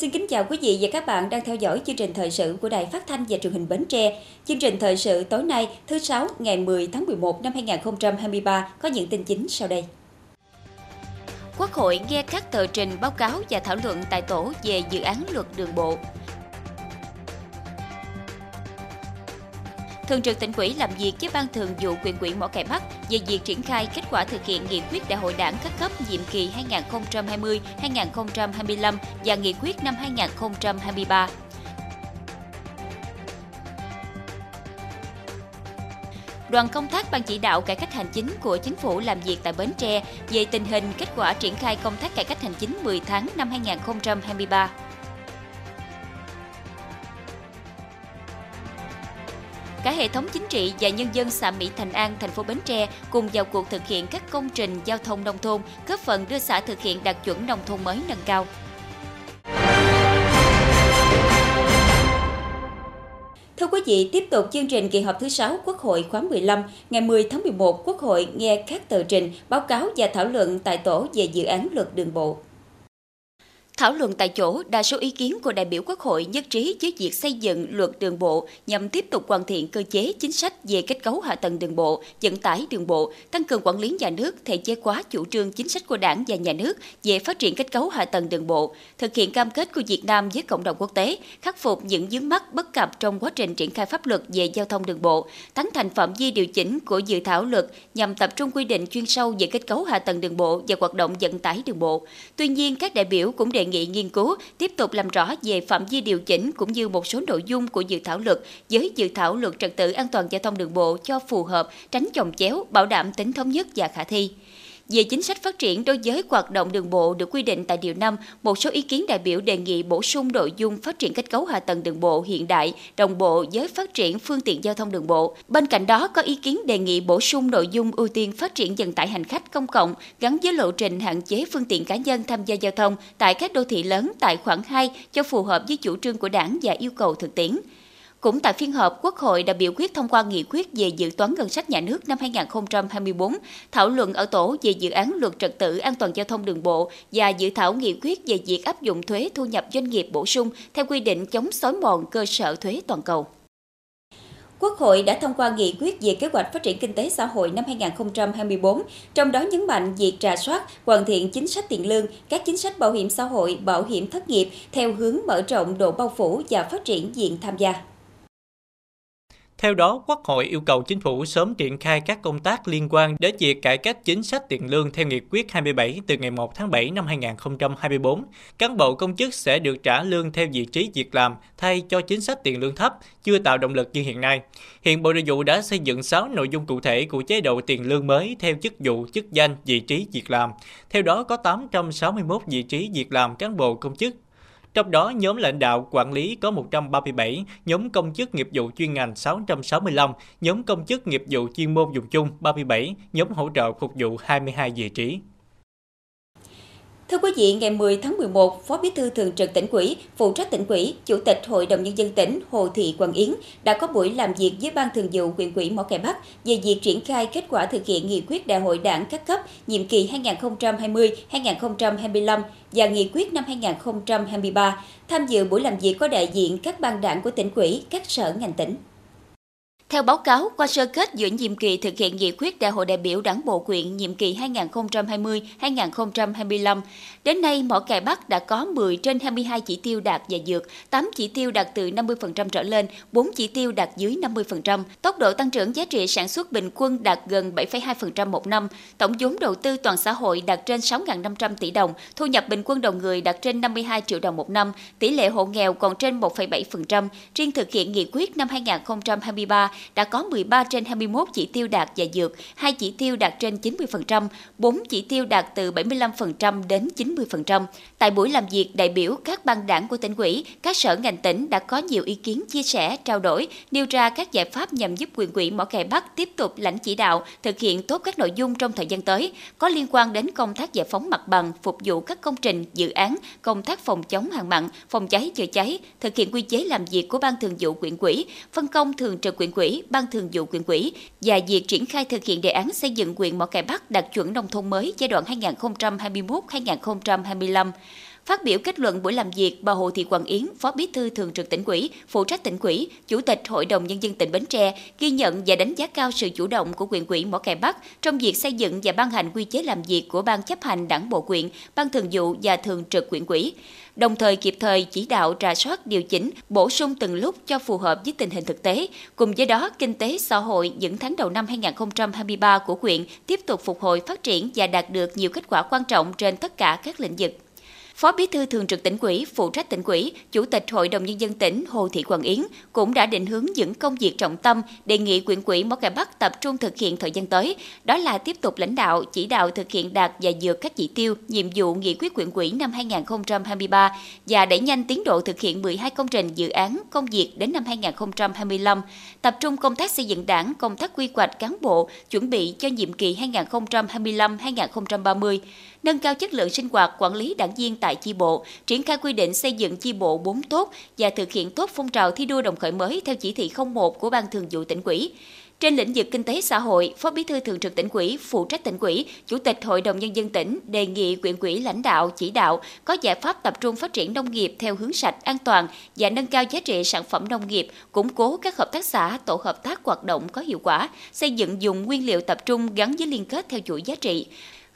Xin kính chào quý vị và các bạn đang theo dõi chương trình thời sự của Đài Phát thanh và Truyền hình Bến Tre. Chương trình thời sự tối nay, thứ sáu, ngày 10 tháng 11 năm 2023 có những tin chính sau đây. Quốc hội nghe các tờ trình báo cáo và thảo luận tại tổ về dự án luật đường bộ. Thường trực tỉnh ủy làm việc với Ban Thường vụ quyền ủy Mỏ Cày Bắc về việc triển khai kết quả thực hiện nghị quyết Đại hội Đảng các cấp nhiệm kỳ 2020-2025 và nghị quyết năm 2023. Đoàn công tác Ban chỉ đạo cải cách hành chính của chính phủ làm việc tại Bến Tre về tình hình kết quả triển khai công tác cải cách hành chính 10 tháng năm 2023. Hệ thống chính trị và nhân dân xã Mỹ Thành An, thành phố Bến Tre cùng vào cuộc thực hiện các công trình giao thông nông thôn, góp phần đưa xã thực hiện đạt chuẩn nông thôn mới nâng cao. Thưa quý vị, tiếp tục chương trình kỳ họp thứ 6 Quốc hội khóa 15, ngày 10 tháng 11, Quốc hội nghe các tờ trình, báo cáo và thảo luận tại tổ về dự án luật đường bộ. Thảo luận tại chỗ, đa số ý kiến của đại biểu Quốc hội nhất trí với việc xây dựng luật đường bộ nhằm tiếp tục hoàn thiện cơ chế chính sách về kết cấu hạ tầng đường bộ, vận tải đường bộ, tăng cường quản lý nhà nước, thể chế hóa chủ trương chính sách của Đảng và nhà nước về phát triển kết cấu hạ tầng đường bộ, thực hiện cam kết của Việt Nam với cộng đồng quốc tế, khắc phục những vướng mắc bất cập trong quá trình triển khai pháp luật về giao thông đường bộ, tán thành phạm vi điều chỉnh của dự thảo luật nhằm tập trung quy định chuyên sâu về kết cấu hạ tầng đường bộ và hoạt động vận tải đường bộ. Tuy nhiên, các đại biểu cũng đề nghị nghiên cứu tiếp tục làm rõ về phạm vi điều chỉnh cũng như một số nội dung của dự thảo luật với dự thảo luật trật tự an toàn giao thông đường bộ cho phù hợp, tránh chồng chéo, bảo đảm tính thống nhất và khả thi. Về chính sách phát triển đối với hoạt động đường bộ được quy định tại Điều 5, một số ý kiến đại biểu đề nghị bổ sung nội dung phát triển kết cấu hạ tầng đường bộ hiện đại, đồng bộ với phát triển phương tiện giao thông đường bộ. Bên cạnh đó, có ý kiến đề nghị bổ sung nội dung ưu tiên phát triển vận tải hành khách công cộng gắn với lộ trình hạn chế phương tiện cá nhân tham gia giao thông tại các đô thị lớn tại khoản 2 cho phù hợp với chủ trương của đảng và yêu cầu thực tiễn. Cũng tại phiên họp, Quốc hội đã biểu quyết thông qua nghị quyết về dự toán ngân sách nhà nước năm 2024, thảo luận ở tổ về dự án luật trật tự an toàn giao thông đường bộ và dự thảo nghị quyết về việc áp dụng thuế thu nhập doanh nghiệp bổ sung theo quy định chống xói mòn cơ sở thuế toàn cầu. Quốc hội đã thông qua nghị quyết về kế hoạch phát triển kinh tế xã hội năm 2024, trong đó nhấn mạnh việc trà soát, hoàn thiện chính sách tiền lương, các chính sách bảo hiểm xã hội, bảo hiểm thất nghiệp theo hướng mở rộng độ bao phủ và phát triển diện tham gia. Theo đó, Quốc hội yêu cầu chính phủ sớm triển khai các công tác liên quan đến việc cải cách chính sách tiền lương theo nghị quyết 27 từ ngày 1 tháng 7 năm 2024. Cán bộ công chức sẽ được trả lương theo vị trí việc làm thay cho chính sách tiền lương thấp, chưa tạo động lực như hiện nay. Hiện Bộ Nội vụ đã xây dựng 6 nội dung cụ thể của chế độ tiền lương mới theo chức vụ, chức danh, vị trí việc làm. Theo đó có 861 vị trí việc làm cán bộ công chức trong đó, nhóm lãnh đạo quản lý có 137, nhóm công chức nghiệp vụ chuyên ngành 665, nhóm công chức nghiệp vụ chuyên môn dùng chung 37, nhóm hỗ trợ phục vụ 22 vị trí. Thưa quý vị, ngày 10 tháng 11, Phó Bí thư Thường trực tỉnh ủy, phụ trách tỉnh ủy, Chủ tịch Hội đồng Nhân dân tỉnh Hồ Thị Quang Yến đã có buổi làm việc với Ban Thường vụ huyện ủy Mỏ Cày Bắc về việc triển khai kết quả thực hiện nghị quyết Đại hội đảng các cấp nhiệm kỳ 2020-2025 và nghị quyết năm 2023. Tham dự buổi làm việc có đại diện các ban đảng của tỉnh ủy, các sở ngành tỉnh. Theo báo cáo, qua sơ kết giữa nhiệm kỳ thực hiện nghị quyết Đại hội đại biểu Đảng bộ quyện nhiệm kỳ 2020-2025, đến nay Mỏ Cày Bắc đã có 10 trên 22 chỉ tiêu đạt và dược, 8 chỉ tiêu đạt từ 50% trở lên, 4 chỉ tiêu đạt dưới 50%. Tốc độ tăng trưởng giá trị sản xuất bình quân đạt gần 7,2% một năm, tổng vốn đầu tư toàn xã hội đạt trên 6.500 tỷ đồng, thu nhập bình quân đầu người đạt trên 52 triệu đồng một năm, tỷ lệ hộ nghèo còn trên 1,7%. Riêng thực hiện nghị quyết năm 2023, đã có 13 trên 21 chỉ tiêu đạt và dược, 2 chỉ tiêu đạt trên 90%, 4 chỉ tiêu đạt từ 75% đến 90%. Tại buổi làm việc, đại biểu các ban đảng của tỉnh ủy, các sở ngành tỉnh đã có nhiều ý kiến chia sẻ, trao đổi, nêu ra các giải pháp nhằm giúp quyền ủy Mỏ Cày Bắc tiếp tục lãnh chỉ đạo, thực hiện tốt các nội dung trong thời gian tới, có liên quan đến công tác giải phóng mặt bằng, phục vụ các công trình, dự án, công tác phòng chống hạn mặn, phòng cháy chữa cháy, thực hiện quy chế làm việc của Ban Thường vụ quyện quỹ, phân công thường trực quyện quỹ Ban Thường vụ quyền quỹ và việc triển khai thực hiện đề án xây dựng quyền Mỏ Cày Bắc đạt chuẩn nông thôn mới giai đoạn 2021-2025. Phát biểu kết luận buổi làm việc, bà Hồ Thị Quảng Yến, Phó Bí thư Thường trực tỉnh ủy, phụ trách tỉnh ủy, Chủ tịch Hội đồng Nhân dân tỉnh Bến Tre ghi nhận và đánh giá cao sự chủ động của quyền quỹ Mỏ Cày Bắc trong việc xây dựng và ban hành quy chế làm việc của Ban chấp hành Đảng Bộ quyện, Ban Thường vụ và Thường trực quyện quỹ đồng thời kịp thời chỉ đạo rà soát điều chỉnh, bổ sung từng lúc cho phù hợp với tình hình thực tế. Cùng với đó, kinh tế xã hội những tháng đầu năm 2023 của huyện tiếp tục phục hồi phát triển và đạt được nhiều kết quả quan trọng trên tất cả các lĩnh vực. Phó Bí thư Thường trực tỉnh ủy, phụ trách tỉnh ủy, Chủ tịch Hội đồng Nhân dân tỉnh Hồ Thị Quảng Yến cũng đã định hướng những công việc trọng tâm, đề nghị quyện quỹ Mỏ Cày Bắc tập trung thực hiện thời gian tới. Đó là tiếp tục lãnh đạo, chỉ đạo thực hiện đạt và vượt các chỉ tiêu, nhiệm vụ nghị quyết quyện quỹ năm 2023 và đẩy nhanh tiến độ thực hiện 12 công trình dự án công việc đến năm 2025, tập trung công tác xây dựng đảng, công tác quy hoạch cán bộ, chuẩn bị cho nhiệm kỳ 2025-2030 nâng cao chất lượng sinh hoạt quản lý đảng viên tại chi bộ, triển khai quy định xây dựng chi bộ 4 tốt và thực hiện tốt phong trào thi đua đồng khởi mới theo chỉ thị 01 của Ban Thường vụ tỉnh ủy. Trên lĩnh vực kinh tế xã hội, Phó Bí thư Thường trực tỉnh ủy, phụ trách tỉnh ủy, Chủ tịch Hội đồng Nhân dân tỉnh đề nghị quyện ủy lãnh đạo, chỉ đạo có giải pháp tập trung phát triển nông nghiệp theo hướng sạch, an toàn và nâng cao giá trị sản phẩm nông nghiệp, củng cố các hợp tác xã, tổ hợp tác hoạt động có hiệu quả, xây dựng dùng nguyên liệu tập trung gắn với liên kết theo chuỗi giá trị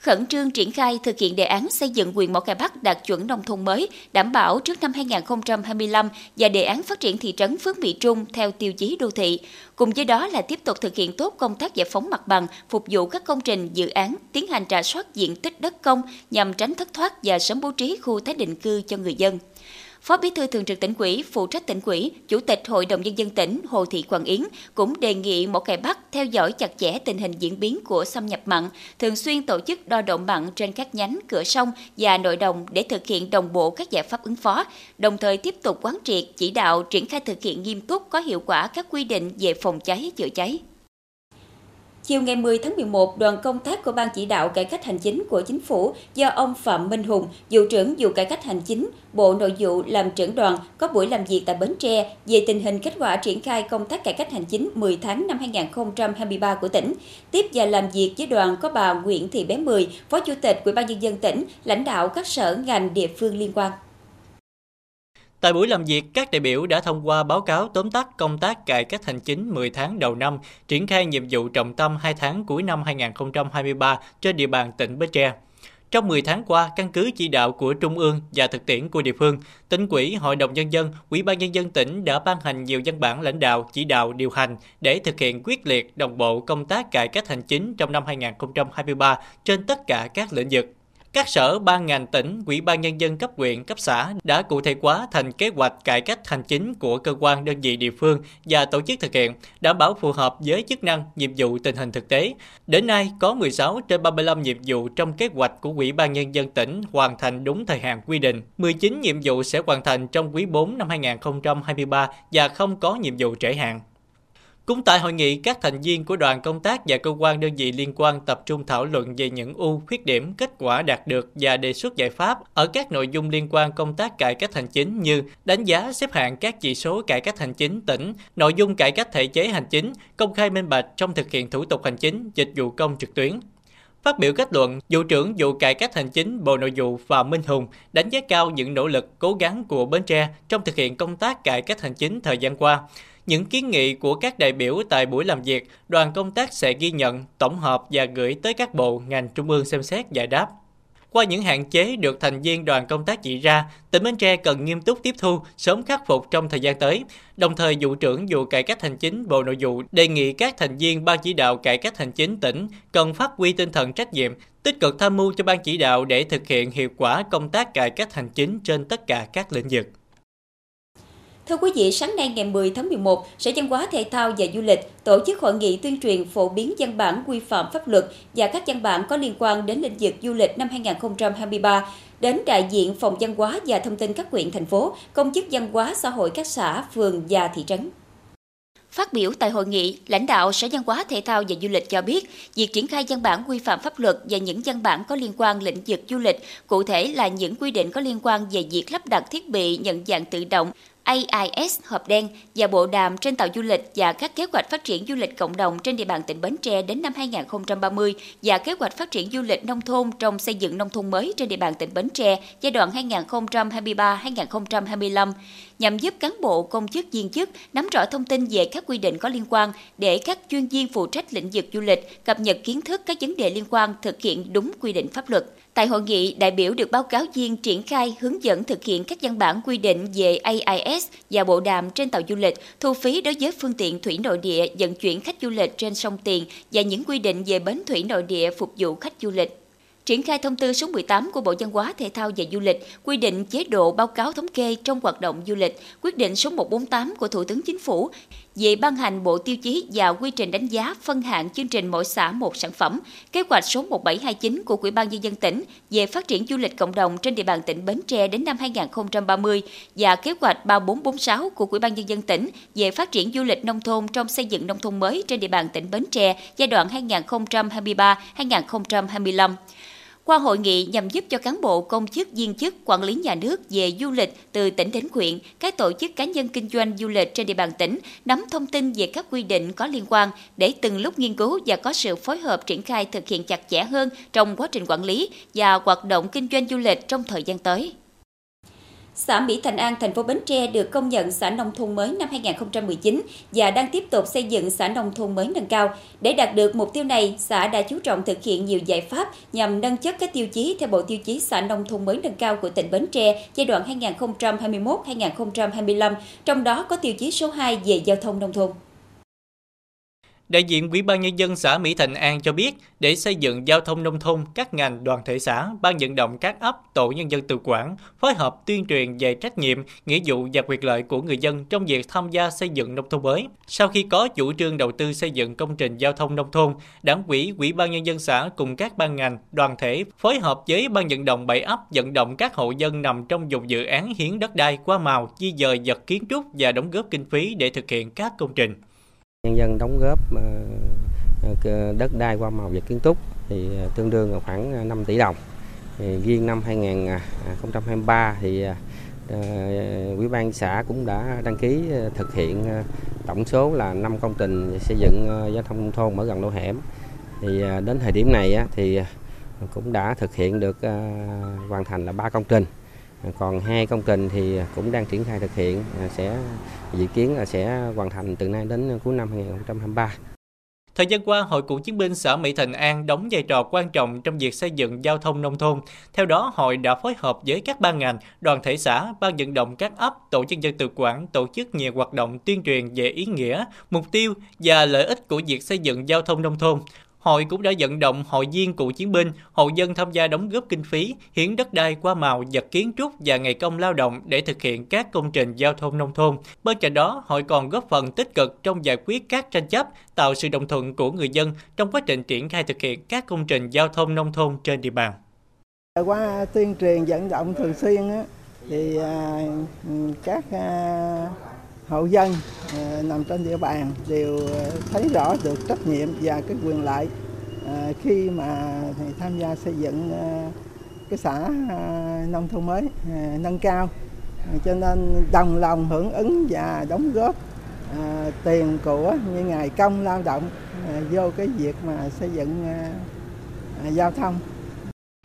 khẩn trương triển khai thực hiện đề án xây dựng quyền Mỏ Cày Bắc đạt chuẩn nông thôn mới, đảm bảo trước năm 2025 và đề án phát triển thị trấn Phước Mỹ Trung theo tiêu chí đô thị. Cùng với đó là tiếp tục thực hiện tốt công tác giải phóng mặt bằng, phục vụ các công trình, dự án, tiến hành trả soát diện tích đất công nhằm tránh thất thoát và sớm bố trí khu tái định cư cho người dân. Phó Bí thư Thường trực tỉnh ủy, phụ trách tỉnh ủy, Chủ tịch Hội đồng nhân dân tỉnh Hồ Thị Quảng Yến cũng đề nghị Mỏ Cày Bắc theo dõi chặt chẽ tình hình diễn biến của xâm nhập mặn, thường xuyên tổ chức đo độ mặn trên các nhánh cửa sông và nội đồng để thực hiện đồng bộ các giải pháp ứng phó, đồng thời tiếp tục quán triệt chỉ đạo triển khai thực hiện nghiêm túc có hiệu quả các quy định về phòng cháy chữa cháy. Chiều ngày 10 tháng 11, đoàn công tác của Ban chỉ đạo cải cách hành chính của chính phủ do ông Phạm Minh Hùng, vụ trưởng vụ cải cách hành chính, Bộ Nội vụ làm trưởng đoàn có buổi làm việc tại Bến Tre về tình hình kết quả triển khai công tác cải cách hành chính 10 tháng năm 2023 của tỉnh. Tiếp và làm việc với đoàn có bà Nguyễn Thị Bé Mười, Phó Chủ tịch Ủy ban nhân dân tỉnh, lãnh đạo các sở ngành địa phương liên quan. Tại buổi làm việc, các đại biểu đã thông qua báo cáo tóm tắt công tác cải cách hành chính 10 tháng đầu năm, triển khai nhiệm vụ trọng tâm 2 tháng cuối năm 2023 trên địa bàn tỉnh Bến Tre. Trong 10 tháng qua, căn cứ chỉ đạo của Trung ương và thực tiễn của địa phương, tỉnh quỹ, Hội đồng Nhân dân, Ủy ban Nhân dân tỉnh đã ban hành nhiều văn bản lãnh đạo, chỉ đạo, điều hành để thực hiện quyết liệt, đồng bộ công tác cải cách hành chính trong năm 2023 trên tất cả các lĩnh vực. Các sở ban ngành tỉnh, quỹ ban nhân dân cấp huyện, cấp xã đã cụ thể hóa thành kế hoạch cải cách hành chính của cơ quan đơn vị địa phương và tổ chức thực hiện, đảm bảo phù hợp với chức năng, nhiệm vụ tình hình thực tế. Đến nay, có 16 trên 35 nhiệm vụ trong kế hoạch của quỹ ban nhân dân tỉnh hoàn thành đúng thời hạn quy định. 19 nhiệm vụ sẽ hoàn thành trong quý 4 năm 2023 và không có nhiệm vụ trễ hạn. Cũng tại hội nghị, các thành viên của đoàn công tác và cơ quan đơn vị liên quan tập trung thảo luận về những ưu, khuyết điểm, kết quả đạt được và đề xuất giải pháp ở các nội dung liên quan công tác cải cách hành chính như đánh giá xếp hạng các chỉ số cải cách hành chính tỉnh, nội dung cải cách thể chế hành chính, công khai minh bạch trong thực hiện thủ tục hành chính, dịch vụ công trực tuyến. Phát biểu kết luận, vụ trưởng vụ cải cách hành chính Bộ Nội vụ Phạm Minh Hùng đánh giá cao những nỗ lực cố gắng của Bến Tre trong thực hiện công tác cải cách hành chính thời gian qua những kiến nghị của các đại biểu tại buổi làm việc, đoàn công tác sẽ ghi nhận, tổng hợp và gửi tới các bộ, ngành trung ương xem xét giải đáp. Qua những hạn chế được thành viên đoàn công tác chỉ ra, tỉnh Bến Tre cần nghiêm túc tiếp thu, sớm khắc phục trong thời gian tới. Đồng thời, vụ trưởng vụ cải cách hành chính Bộ Nội vụ đề nghị các thành viên ban chỉ đạo cải cách hành chính tỉnh cần phát huy tinh thần trách nhiệm, tích cực tham mưu cho ban chỉ đạo để thực hiện hiệu quả công tác cải cách hành chính trên tất cả các lĩnh vực. Thưa quý vị, sáng nay ngày 10 tháng 11, Sở Văn hóa Thể thao và Du lịch tổ chức hội nghị tuyên truyền phổ biến văn bản quy phạm pháp luật và các văn bản có liên quan đến lĩnh vực du lịch năm 2023 đến đại diện Phòng Văn hóa và Thông tin các huyện, thành phố, công chức văn hóa xã hội các xã, phường và thị trấn. Phát biểu tại hội nghị, lãnh đạo Sở Văn hóa Thể thao và Du lịch cho biết, việc triển khai văn bản quy phạm pháp luật và những văn bản có liên quan lĩnh vực du lịch, cụ thể là những quy định có liên quan về việc lắp đặt thiết bị nhận dạng tự động, AIS hợp đen và bộ đàm trên tàu du lịch và các kế hoạch phát triển du lịch cộng đồng trên địa bàn tỉnh Bến Tre đến năm 2030 và kế hoạch phát triển du lịch nông thôn trong xây dựng nông thôn mới trên địa bàn tỉnh Bến Tre giai đoạn 2023-2025 nhằm giúp cán bộ, công chức, viên chức nắm rõ thông tin về các quy định có liên quan để các chuyên viên phụ trách lĩnh vực du lịch cập nhật kiến thức các vấn đề liên quan thực hiện đúng quy định pháp luật. Tại hội nghị, đại biểu được báo cáo viên triển khai hướng dẫn thực hiện các văn bản quy định về AIS và bộ đàm trên tàu du lịch, thu phí đối với phương tiện thủy nội địa vận chuyển khách du lịch trên sông Tiền và những quy định về bến thủy nội địa phục vụ khách du lịch. Triển khai thông tư số 18 của Bộ Văn hóa, Thể thao và Du lịch quy định chế độ báo cáo thống kê trong hoạt động du lịch, quyết định số 148 của Thủ tướng Chính phủ về ban hành bộ tiêu chí và quy trình đánh giá phân hạng chương trình mỗi xã một sản phẩm, kế hoạch số 1729 của Ủy ban nhân dân tỉnh về phát triển du lịch cộng đồng trên địa bàn tỉnh Bến Tre đến năm 2030 và kế hoạch 3446 của Ủy ban nhân dân tỉnh về phát triển du lịch nông thôn trong xây dựng nông thôn mới trên địa bàn tỉnh Bến Tre giai đoạn 2023-2025 qua hội nghị nhằm giúp cho cán bộ, công chức, viên chức, quản lý nhà nước về du lịch từ tỉnh đến huyện, các tổ chức cá nhân kinh doanh du lịch trên địa bàn tỉnh nắm thông tin về các quy định có liên quan để từng lúc nghiên cứu và có sự phối hợp triển khai thực hiện chặt chẽ hơn trong quá trình quản lý và hoạt động kinh doanh du lịch trong thời gian tới. Xã Mỹ Thành An, thành phố Bến Tre được công nhận xã nông thôn mới năm 2019 và đang tiếp tục xây dựng xã nông thôn mới nâng cao. Để đạt được mục tiêu này, xã đã chú trọng thực hiện nhiều giải pháp nhằm nâng chất các tiêu chí theo bộ tiêu chí xã nông thôn mới nâng cao của tỉnh Bến Tre giai đoạn 2021-2025, trong đó có tiêu chí số 2 về giao thông nông thôn. Đại diện Ủy ban Nhân dân xã Mỹ Thành An cho biết, để xây dựng giao thông nông thôn, các ngành đoàn thể xã, ban vận động các ấp, tổ nhân dân tự quản, phối hợp tuyên truyền về trách nhiệm, nghĩa vụ và quyền lợi của người dân trong việc tham gia xây dựng nông thôn mới. Sau khi có chủ trương đầu tư xây dựng công trình giao thông nông thôn, Đảng ủy, Ủy ban Nhân dân xã cùng các ban ngành, đoàn thể phối hợp với ban vận động bảy ấp vận động các hộ dân nằm trong vùng dự án hiến đất đai qua màu, di dời vật kiến trúc và đóng góp kinh phí để thực hiện các công trình. Nhân dân đóng góp ờ, ờ, đất đai qua màu và kiến trúc thì ờ, tương đương là khoảng 5 tỷ đồng. Thì riêng năm 2023 à, thì Ủy ban xã cũng đã đăng ký thực hiện tổng số là 5 công trình xây dựng giao thông nông thôn mở rộng lô hẻm. Thì đến thời điểm này thì cũng đã thực hiện được hoàn thành là ba công trình còn hai công trình thì cũng đang triển khai thực hiện à, sẽ dự kiến là sẽ hoàn thành từ nay đến cuối năm 2023. Thời gian qua, Hội Cựu chiến binh xã Mỹ Thịnh An đóng vai trò quan trọng trong việc xây dựng giao thông nông thôn. Theo đó, hội đã phối hợp với các ban ngành, đoàn thể xã, ban vận động các ấp, tổ chức dân tự quản tổ chức nhiều hoạt động tuyên truyền về ý nghĩa, mục tiêu và lợi ích của việc xây dựng giao thông nông thôn. Hội cũng đã vận động hội viên cựu chiến binh, hộ dân tham gia đóng góp kinh phí, hiến đất đai qua màu, vật kiến trúc và ngày công lao động để thực hiện các công trình giao thông nông thôn. Bên cạnh đó, hội còn góp phần tích cực trong giải quyết các tranh chấp, tạo sự đồng thuận của người dân trong quá trình triển khai thực hiện các công trình giao thông nông thôn trên địa bàn. Qua tuyên truyền vận động thường xuyên thì à, các à, hộ dân ờ, nằm trên địa bàn đều ờ, thấy rõ được trách nhiệm và cái quyền lợi ờ, khi mà tham gia xây dựng cái xã nông thôn mới nâng cao. Cho nên đồng lòng hưởng ứng và đóng góp tiền của như ngày công lao động vô cái việc mà xây dựng giao thông.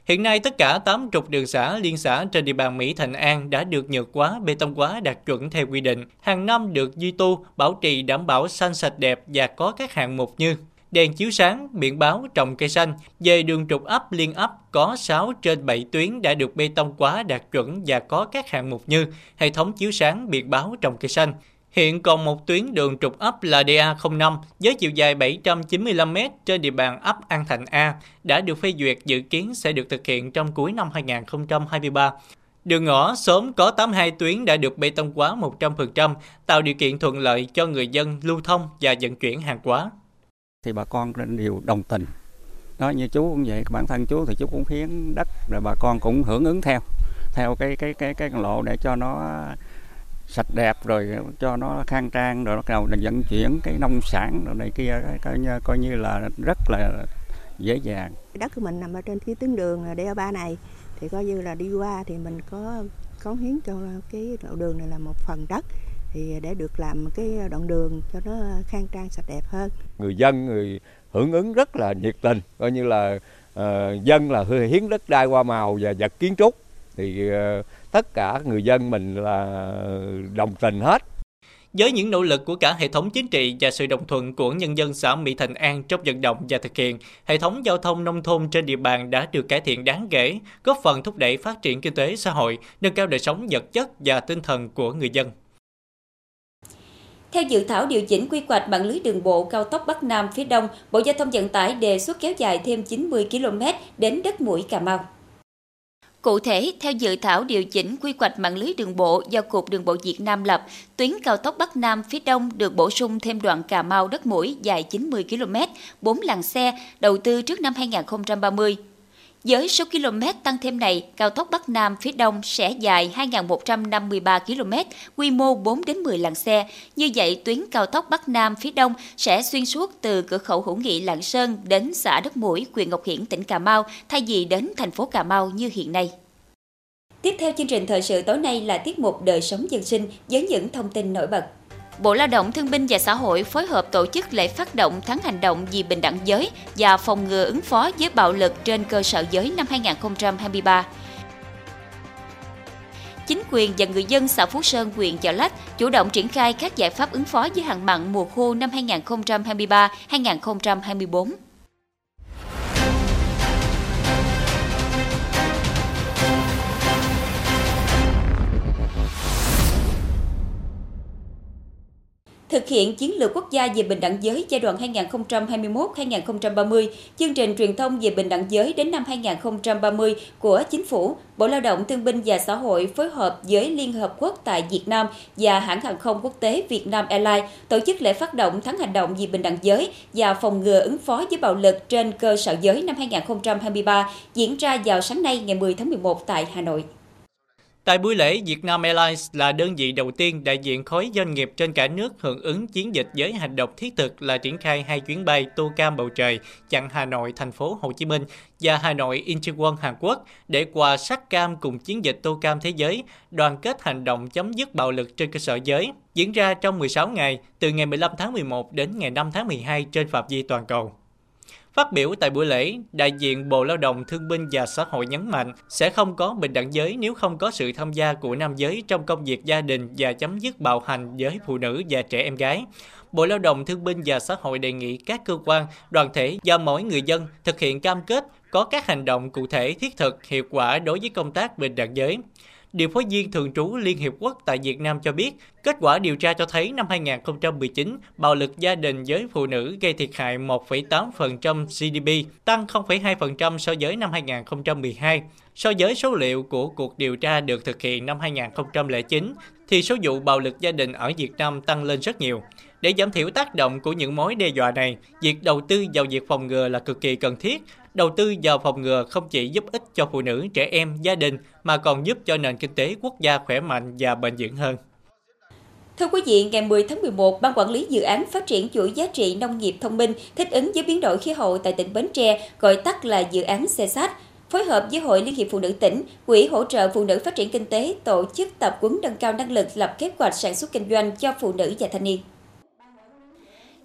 Hiện nay, tất cả 8 trục đường xã, liên xã trên địa bàn Mỹ Thành An đã được nhựa quá, bê tông quá đạt chuẩn theo quy định. Hàng năm được duy tu, bảo trì đảm bảo xanh sạch đẹp và có các hạng mục như đèn chiếu sáng, biển báo, trồng cây xanh. Về đường trục ấp liên ấp có 6 trên 7 tuyến đã được bê tông quá đạt chuẩn và có các hạng mục như hệ thống chiếu sáng, biển báo, trồng cây xanh. Hiện còn một tuyến đường trục ấp là DA05 với chiều dài 795m trên địa bàn ấp An Thạnh A đã được phê duyệt dự kiến sẽ được thực hiện trong cuối năm 2023. Đường ngõ sớm có 82 tuyến đã được bê tông hóa 100%, tạo điều kiện thuận lợi cho người dân lưu thông và vận chuyển hàng hóa. Thì bà con đều đồng tình. Đó như chú cũng vậy, bản thân chú thì chú cũng hiến đất rồi bà con cũng hưởng ứng theo theo cái cái cái cái lộ để cho nó sạch đẹp rồi cho nó khang trang rồi bắt đầu là vận chuyển cái nông sản rồi này kia coi như, coi như là rất là dễ dàng đất của mình nằm ở trên cái tuyến đường DA3 này thì coi như là đi qua thì mình có cống hiến cho cái đoạn đường này là một phần đất thì để được làm cái đoạn đường cho nó khang trang sạch đẹp hơn. Người dân người hưởng ứng rất là nhiệt tình, coi như là uh, dân là hiến đất đai qua màu và vật kiến trúc thì uh, tất cả người dân mình là đồng tình hết. Với những nỗ lực của cả hệ thống chính trị và sự đồng thuận của nhân dân xã Mỹ Thành An trong vận động và thực hiện, hệ thống giao thông nông thôn trên địa bàn đã được cải thiện đáng kể, góp phần thúc đẩy phát triển kinh tế xã hội, nâng cao đời sống vật chất và tinh thần của người dân. Theo dự thảo điều chỉnh quy hoạch mạng lưới đường bộ cao tốc Bắc Nam phía Đông, Bộ Giao thông Vận tải đề xuất kéo dài thêm 90 km đến đất mũi Cà Mau. Cụ thể, theo dự thảo điều chỉnh quy hoạch mạng lưới đường bộ do Cục Đường bộ Việt Nam lập, tuyến cao tốc Bắc Nam phía Đông được bổ sung thêm đoạn Cà Mau đất mũi dài 90 km, 4 làn xe, đầu tư trước năm 2030. Với số km tăng thêm này, cao tốc Bắc Nam phía Đông sẽ dài 2.153 km, quy mô 4 đến 10 làn xe. Như vậy, tuyến cao tốc Bắc Nam phía Đông sẽ xuyên suốt từ cửa khẩu hữu nghị Lạng Sơn đến xã Đất Mũi, huyện Ngọc Hiển, tỉnh Cà Mau, thay vì đến thành phố Cà Mau như hiện nay. Tiếp theo chương trình thời sự tối nay là tiết mục đời sống dân sinh với những thông tin nổi bật. Bộ Lao động Thương binh và Xã hội phối hợp tổ chức lễ phát động tháng hành động vì bình đẳng giới và phòng ngừa ứng phó với bạo lực trên cơ sở giới năm 2023. Chính quyền và người dân xã Phú Sơn, huyện Chợ Lách chủ động triển khai các giải pháp ứng phó với hạn mặn mùa khô năm 2023-2024. Thực hiện chiến lược quốc gia về bình đẳng giới giai đoạn 2021-2030, chương trình truyền thông về bình đẳng giới đến năm 2030 của Chính phủ, Bộ Lao động Thương binh và Xã hội phối hợp với Liên Hợp Quốc tại Việt Nam và hãng hàng không quốc tế Việt Nam Airlines tổ chức lễ phát động tháng hành động vì bình đẳng giới và phòng ngừa ứng phó với bạo lực trên cơ sở giới năm 2023 diễn ra vào sáng nay ngày 10 tháng 11 tại Hà Nội. Tại buổi lễ, Vietnam Airlines là đơn vị đầu tiên đại diện khối doanh nghiệp trên cả nước hưởng ứng chiến dịch giới hành động thiết thực là triển khai hai chuyến bay tô cam bầu trời chặn Hà Nội, thành phố Hồ Chí Minh và Hà Nội Incheon Hàn Quốc để quà sắc cam cùng chiến dịch tô cam thế giới, đoàn kết hành động chấm dứt bạo lực trên cơ sở giới, diễn ra trong 16 ngày, từ ngày 15 tháng 11 đến ngày 5 tháng 12 trên phạm vi toàn cầu. Phát biểu tại buổi lễ, đại diện Bộ Lao động Thương binh và Xã hội nhấn mạnh sẽ không có bình đẳng giới nếu không có sự tham gia của nam giới trong công việc gia đình và chấm dứt bạo hành với phụ nữ và trẻ em gái. Bộ Lao động Thương binh và Xã hội đề nghị các cơ quan, đoàn thể và mỗi người dân thực hiện cam kết có các hành động cụ thể thiết thực, hiệu quả đối với công tác bình đẳng giới. Điều phối viên thường trú Liên Hiệp Quốc tại Việt Nam cho biết, kết quả điều tra cho thấy năm 2019, bạo lực gia đình với phụ nữ gây thiệt hại 1,8% GDP, tăng 0,2% so với năm 2012. So với số liệu của cuộc điều tra được thực hiện năm 2009, thì số vụ bạo lực gia đình ở Việt Nam tăng lên rất nhiều. Để giảm thiểu tác động của những mối đe dọa này, việc đầu tư vào việc phòng ngừa là cực kỳ cần thiết. Đầu tư vào phòng ngừa không chỉ giúp ích cho phụ nữ, trẻ em, gia đình mà còn giúp cho nền kinh tế quốc gia khỏe mạnh và bền vững hơn. Thưa quý vị, ngày 10 tháng 11, Ban Quản lý Dự án Phát triển chuỗi giá trị nông nghiệp thông minh thích ứng với biến đổi khí hậu tại tỉnh Bến Tre, gọi tắt là dự án CSAT, phối hợp với Hội Liên hiệp Phụ nữ tỉnh, Quỹ hỗ trợ Phụ nữ phát triển kinh tế tổ chức tập huấn nâng cao năng lực lập kế hoạch sản xuất kinh doanh cho phụ nữ và thanh niên.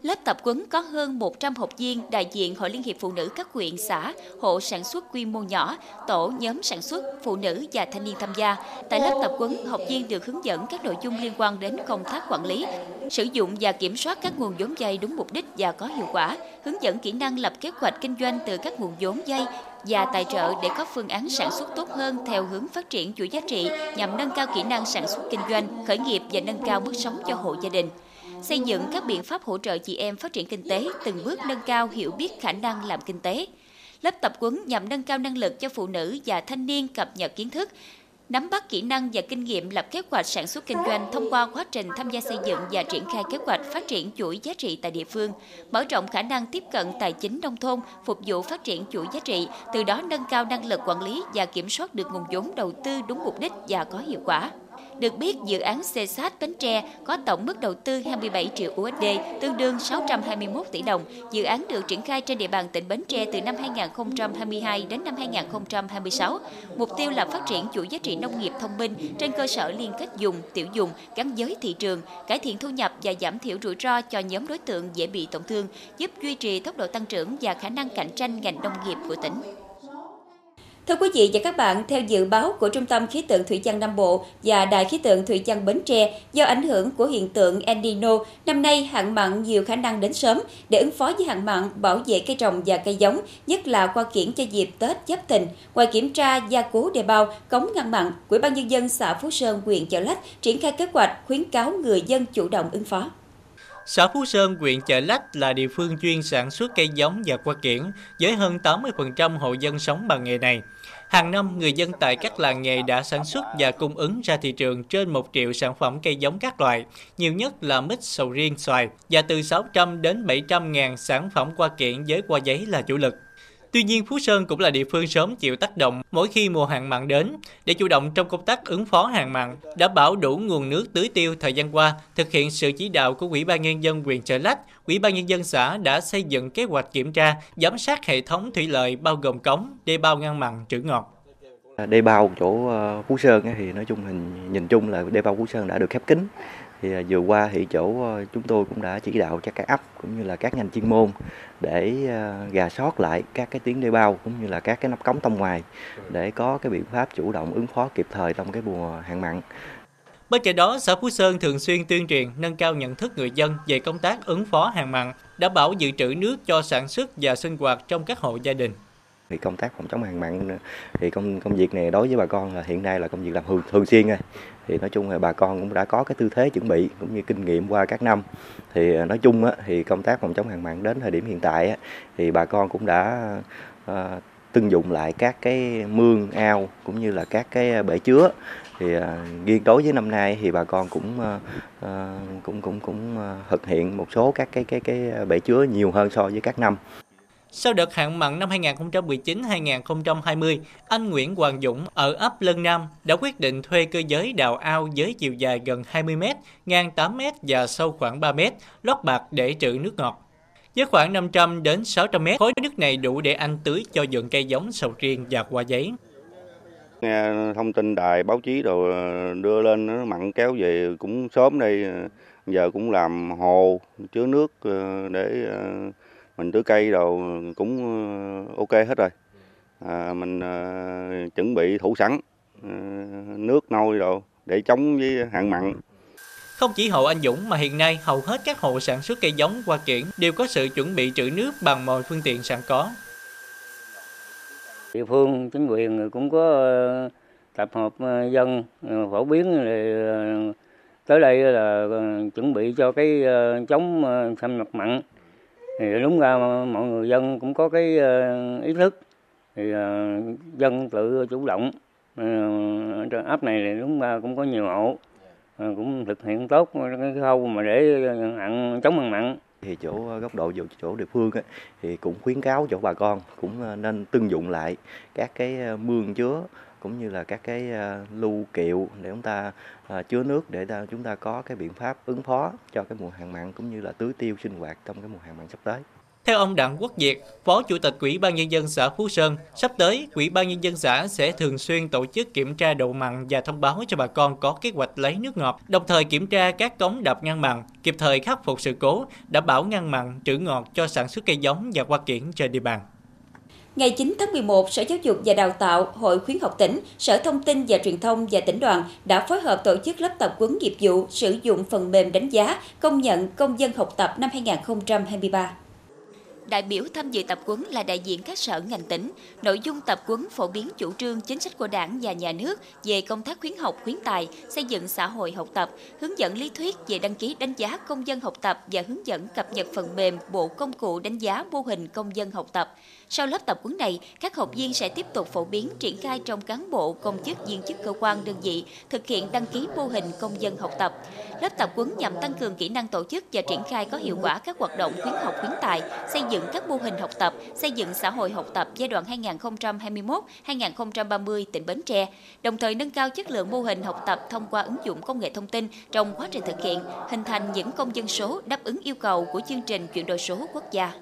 Lớp tập quấn có hơn 100 học viên đại diện Hội Liên hiệp Phụ nữ các huyện, xã, hộ sản xuất quy mô nhỏ, tổ nhóm sản xuất, phụ nữ và thanh niên tham gia. Tại lớp tập quấn, học viên được hướng dẫn các nội dung liên quan đến công tác quản lý, sử dụng và kiểm soát các nguồn vốn vay đúng mục đích và có hiệu quả, hướng dẫn kỹ năng lập kế hoạch kinh doanh từ các nguồn vốn vay và tài trợ để có phương án sản xuất tốt hơn theo hướng phát triển chuỗi giá trị nhằm nâng cao kỹ năng sản xuất kinh doanh, khởi nghiệp và nâng cao mức sống cho hộ gia đình xây dựng các biện pháp hỗ trợ chị em phát triển kinh tế, từng bước nâng cao hiểu biết khả năng làm kinh tế. Lớp tập quấn nhằm nâng cao năng lực cho phụ nữ và thanh niên cập nhật kiến thức, nắm bắt kỹ năng và kinh nghiệm lập kế hoạch sản xuất kinh doanh thông qua quá trình tham gia xây dựng và triển khai kế hoạch phát triển chuỗi giá trị tại địa phương, mở rộng khả năng tiếp cận tài chính nông thôn, phục vụ phát triển chuỗi giá trị, từ đó nâng cao năng lực quản lý và kiểm soát được nguồn vốn đầu tư đúng mục đích và có hiệu quả. Được biết, dự án CSAT Bến Tre có tổng mức đầu tư 27 triệu USD, tương đương 621 tỷ đồng. Dự án được triển khai trên địa bàn tỉnh Bến Tre từ năm 2022 đến năm 2026. Mục tiêu là phát triển chuỗi giá trị nông nghiệp thông minh trên cơ sở liên kết dùng, tiểu dùng gắn giới thị trường, cải thiện thu nhập và giảm thiểu rủi ro cho nhóm đối tượng dễ bị tổn thương, giúp duy trì tốc độ tăng trưởng và khả năng cạnh tranh ngành nông nghiệp của tỉnh. Thưa quý vị và các bạn, theo dự báo của Trung tâm Khí tượng Thủy văn Nam Bộ và Đài Khí tượng Thủy văn Bến Tre, do ảnh hưởng của hiện tượng El Nino, năm nay hạn mặn nhiều khả năng đến sớm. Để ứng phó với hạn mặn, bảo vệ cây trồng và cây giống, nhất là qua kiển cho dịp Tết Giáp Thìn, ngoài kiểm tra gia cố đề bao, cống ngăn mặn, Ủy ban nhân dân xã Phú Sơn, huyện Chợ Lách triển khai kế hoạch khuyến cáo người dân chủ động ứng phó. Xã Phú Sơn, huyện Chợ Lách là địa phương chuyên sản xuất cây giống và hoa kiển, với hơn 80% hộ dân sống bằng nghề này. Hàng năm, người dân tại các làng nghề đã sản xuất và cung ứng ra thị trường trên 1 triệu sản phẩm cây giống các loại, nhiều nhất là mít, sầu riêng, xoài, và từ 600 đến 700 ngàn sản phẩm hoa kiển với hoa giấy là chủ lực. Tuy nhiên, Phú Sơn cũng là địa phương sớm chịu tác động mỗi khi mùa hạn mặn đến. Để chủ động trong công tác ứng phó hạn mặn, đảm bảo đủ nguồn nước tưới tiêu thời gian qua, thực hiện sự chỉ đạo của Ủy ban Nhân dân huyện Trợ Lách, Ủy ban Nhân dân xã đã xây dựng kế hoạch kiểm tra, giám sát hệ thống thủy lợi bao gồm cống, đê bao ngăn mặn, trữ ngọt. Đê bao chỗ ờ, Phú Sơn thì nói chung hình nhìn chung là đê bao Phú Sơn đã được khép kín thì à, vừa qua thì chỗ ờ, chúng tôi cũng đã chỉ đạo cho các ấp cũng như là các ngành chuyên môn để à, gà sót lại các cái tuyến đê bao cũng như là các cái nắp cống tông ngoài để có cái biện pháp chủ động ứng phó kịp thời trong cái mùa hạn mặn. Bên cạnh đó, xã Phú Sơn thường xuyên tuyên truyền nâng cao nhận thức người dân về công tác ứng phó hạn mặn, đảm bảo dự trữ nước cho sản xuất và sinh hoạt trong các hộ gia đình thì công tác phòng chống hạn mặn thì công công việc này đối với bà con là hiện nay là công việc làm thường, thường xuyên rồi thì nói chung là bà con cũng đã có cái tư thế chuẩn bị cũng như kinh nghiệm qua các năm. Thì à, nói chung á, thì công tác phòng chống hạn mặn đến thời điểm hiện tại á, thì bà con cũng đã à, tưng dụng lại các cái mương ao cũng như là các cái à, bể chứa. Thì à, riêng đối với năm nay thì bà con cũng à, à cũng cũng cũng à, thực hiện một số các cái cái cái bể chứa nhiều hơn so với các năm sau đợt hạn mặn năm 2019-2020, anh Nguyễn Hoàng Dũng ở ấp Lân Nam đã quyết định thuê cơ giới đào ao với chiều dài gần 20 m, ngang 8 m và sâu khoảng 3 m, lót bạc để trữ nước ngọt. Với khoảng 500 đến 600 m, khối nước này đủ để anh tưới cho vườn cây giống sầu riêng và hoa giấy. Nghe thông tin đài báo chí rồi ờ, đưa lên nó mặn kéo về cũng sớm đây, ờ, giờ cũng làm hồ chứa nước ờ, để mình tưới cây rồi cũng ờ, ok hết rồi. À, mình à, chuẩn bị thủ sẵn à, nước nôi rồi để chống với hạn mặn. Không chỉ hộ anh Dũng mà hiện nay hầu hết các hộ sản xuất cây giống hoa kiển đều có sự chuẩn bị trữ nước bằng mọi phương tiện sẵn có. Địa phương chính quyền cũng có tập hợp dân phổ biến tới đây là chuẩn bị cho cái chống xâm nhập mặn thì đúng ra mọi người dân cũng có cái ờ, ý thức. Thì ờ, dân tự chủ động. Ờ, ấp này thì đúng ra cũng có nhiều hộ ờ, cũng thực hiện tốt cái khâu mà để hạn chống mặn mặn. Thì chỗ góc độ dù chỗ địa phương ấy, thì cũng khuyến cáo chỗ bà con cũng nên tưng dụng lại các cái mương chứa cũng như là các cái ờ, lưu kiệu để chúng ta ờ, chứa nước để chúng ta có cái biện pháp ứng phó cho cái mùa hạn mặn cũng như là tưới tiêu sinh hoạt trong cái mùa hạn mặn sắp tới. Theo ông Đặng Quốc Việt, Phó Chủ tịch Ủy ban Nhân dân xã Phú Sơn, sắp tới, Ủy ban Nhân dân xã sẽ thường xuyên tổ chức kiểm tra độ mặn và thông báo cho bà con có kế hoạch lấy nước ngọt, đồng thời kiểm tra các cống đập ngăn mặn, kịp thời khắc phục sự cố, đảm bảo ngăn mặn, trữ ngọt cho sản xuất cây giống và hoa kiển trên địa bàn. Ngày 9 tháng 11, Sở Giáo dục và Đào tạo, Hội khuyến học tỉnh, Sở Thông tin và Truyền thông và tỉnh đoàn đã phối hợp tổ chức lớp tập huấn nghiệp vụ sử dụng phần mềm đánh giá công nhận công dân học tập năm 2023. Đại biểu tham dự tập huấn là đại diện các sở ngành tỉnh. Nội dung tập huấn phổ biến chủ trương chính sách của Đảng và Nhà nước về công tác khuyến học khuyến tài, xây dựng xã hội học tập, hướng dẫn lý thuyết về đăng ký đánh giá công dân học tập và hướng dẫn cập nhật phần mềm bộ công cụ đánh giá mô hình công dân học tập. Sau lớp tập huấn này, các học viên sẽ tiếp tục phổ biến triển khai trong cán bộ, công chức, viên chức cơ quan đơn vị thực hiện đăng ký mô hình công dân học tập. Lớp tập huấn nhằm tăng cường kỹ năng tổ chức và triển khai có hiệu quả các hoạt động khuyến học khuyến tài, xây dựng dựng các mô hình học tập, xây dựng xã hội học tập giai đoạn 2021-2030 tỉnh Bến Tre, đồng thời nâng cao chất lượng mô hình học tập thông qua ứng dụng công nghệ thông tin trong quá trình thực hiện, hình thành những công dân số đáp ứng yêu cầu của chương trình chuyển đổi số quốc gia.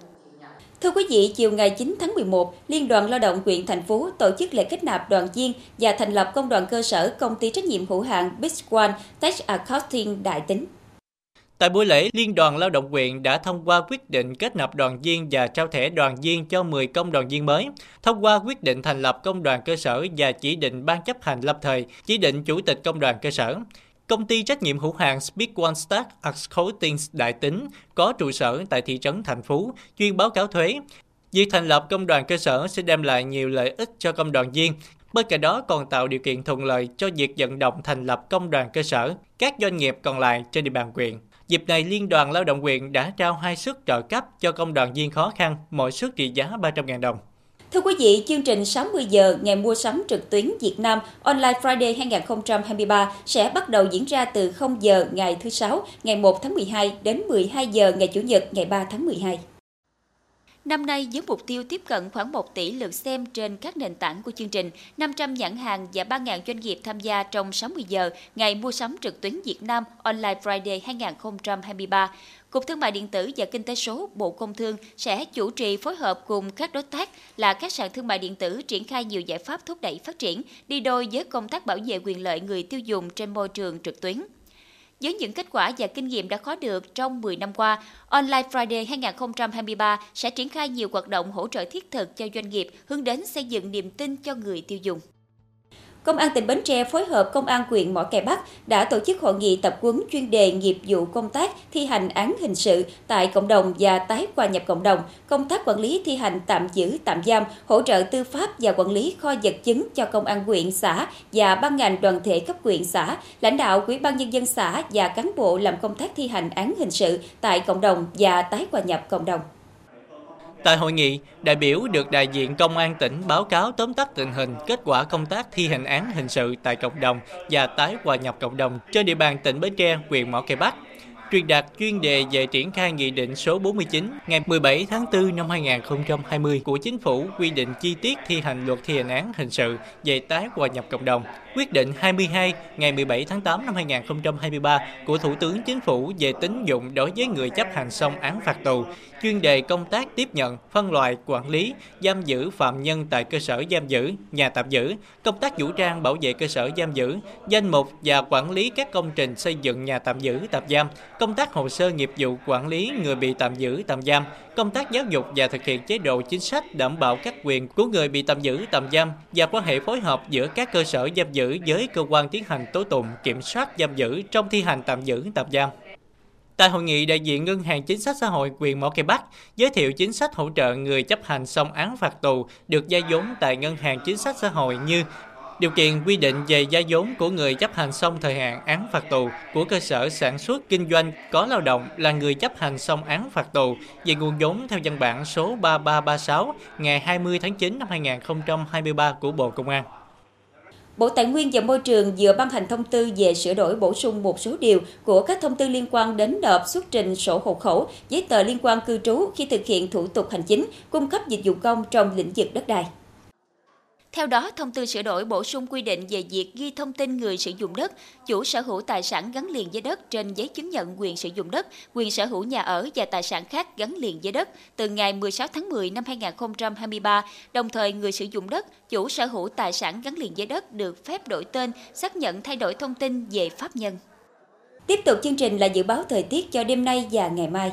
Thưa quý vị, chiều ngày 9 tháng 11, Liên đoàn Lao động huyện thành phố tổ chức lễ kết nạp đoàn viên và thành lập công đoàn cơ sở công ty trách nhiệm hữu hạn Big One Tech Accounting Đại Tính. Tại buổi lễ, Liên đoàn Lao động huyện đã thông qua quyết định kết nạp đoàn viên và trao thẻ đoàn viên cho 10 công đoàn viên mới, thông qua quyết định thành lập công đoàn cơ sở và chỉ định ban chấp hành lâm thời, chỉ định chủ tịch công đoàn cơ sở. Công ty trách nhiệm hữu hạn Speak One Stack Accounting Đại Tính có trụ sở tại thị trấn Thành Phú, chuyên báo cáo thuế. Việc thành lập công đoàn cơ sở sẽ đem lại nhiều lợi ích cho công đoàn viên, Bên cạnh đó còn tạo điều kiện thuận lợi cho việc vận động thành lập công đoàn cơ sở, các doanh nghiệp còn lại trên địa bàn huyện. Dịp này, Liên đoàn Lao động huyện đã trao hai suất trợ cấp cho công đoàn viên khó khăn, mỗi suất trị giá 300.000 đồng. Thưa quý vị, chương trình 60 giờ ngày mua sắm trực tuyến Việt Nam Online Friday 2023 sẽ bắt đầu diễn ra từ 0 giờ ngày thứ Sáu, ngày 1 tháng 12 đến 12 giờ ngày Chủ nhật, ngày 3 tháng 12. Năm nay, với mục tiêu tiếp cận khoảng 1 tỷ lượt xem trên các nền tảng của chương trình, 500 nhãn hàng và 3.000 doanh nghiệp tham gia trong 60 giờ ngày mua sắm trực tuyến Việt Nam Online Friday 2023. Cục Thương mại Điện tử và Kinh tế số Bộ Công Thương sẽ chủ trì phối hợp cùng các đối tác là các sàn thương mại điện tử triển khai nhiều giải pháp thúc đẩy phát triển, đi đôi với công tác bảo vệ quyền lợi người tiêu dùng trên môi trường trực tuyến. Với những kết quả và kinh nghiệm đã có được trong 10 năm qua, Online Friday 2023 sẽ triển khai nhiều hoạt động hỗ trợ thiết thực cho doanh nghiệp hướng đến xây dựng niềm tin cho người tiêu dùng. Công an tỉnh Bến Tre phối hợp Công an huyện Mỏ Cày Bắc đã tổ chức hội nghị tập huấn chuyên đề nghiệp vụ công tác thi hành án hình sự tại cộng đồng và tái hòa nhập cộng đồng, công tác quản lý thi hành tạm giữ, tạm giam, hỗ trợ tư pháp và quản lý kho vật chứng cho công an huyện, xã và ban ngành đoàn thể cấp huyện, xã, lãnh đạo Ủy ban nhân dân xã và cán bộ làm công tác thi hành án hình sự tại cộng đồng và tái hòa nhập cộng đồng. Tại hội nghị, đại biểu được đại diện Công an tỉnh báo cáo tóm tắt tình hình kết quả công tác thi hành án hình sự tại cộng đồng và tái hòa nhập cộng đồng trên địa bàn tỉnh Bến Tre, huyện Mỏ Cày Bắc truyền đạt chuyên đề về triển khai Nghị định số 49 ngày 17 tháng 4 năm 2020 của Chính phủ quy định chi tiết thi hành luật thi hành án hình sự về tái hòa nhập cộng đồng. Quyết định 22 ngày 17 tháng 8 năm 2023 của Thủ tướng Chính phủ về tín dụng đối với người chấp hành xong án phạt tù, chuyên đề công tác tiếp nhận, phân loại, quản lý, giam giữ phạm nhân tại cơ sở giam giữ, nhà tạm giữ, công tác vũ trang bảo vệ cơ sở giam giữ, danh mục và quản lý các công trình xây dựng nhà tạm giữ, tạm giam, công tác hồ sơ nghiệp vụ quản lý người bị tạm giữ, tạm giam, công tác giáo dục và thực hiện chế độ chính sách đảm bảo các quyền của người bị tạm giữ, tạm giam và quan hệ phối hợp giữa các cơ sở giam giữ giữ với cơ quan tiến hành tố tụng kiểm soát giam giữ trong thi hành tạm giữ, tạm giam. Tại hội nghị, đại diện Ngân hàng Chính sách Xã hội quyền Mỏ Cây Bắc giới thiệu chính sách hỗ trợ người chấp hành xong án phạt tù được gia vốn tại Ngân hàng Chính sách Xã hội như điều kiện quy định về gia vốn của người chấp hành xong thời hạn án phạt tù của cơ sở sản xuất kinh doanh có lao động là người chấp hành xong án phạt tù về nguồn vốn theo văn bản số 3336 ngày 20 tháng 9 năm 2023 của Bộ Công an. Bộ Tài nguyên và Môi trường vừa ban hành thông tư về sửa đổi bổ sung một số điều của các thông tư liên quan đến nộp xuất trình sổ hộ khẩu, giấy tờ liên quan cư trú khi thực hiện thủ tục hành chính, cung cấp dịch vụ công trong lĩnh vực đất đai. Theo đó, thông tư sửa đổi bổ sung quy định về việc ghi thông tin người sử dụng đất, chủ sở hữu tài sản gắn liền với đất trên giấy chứng nhận quyền sử dụng đất, quyền sở hữu nhà ở và tài sản khác gắn liền với đất từ ngày 16 tháng 10 năm 2023. Đồng thời, người sử dụng đất, chủ sở hữu tài sản gắn liền với đất được phép đổi tên, xác nhận thay đổi thông tin về pháp nhân. Tiếp tục chương trình là dự báo thời tiết cho đêm nay và ngày mai.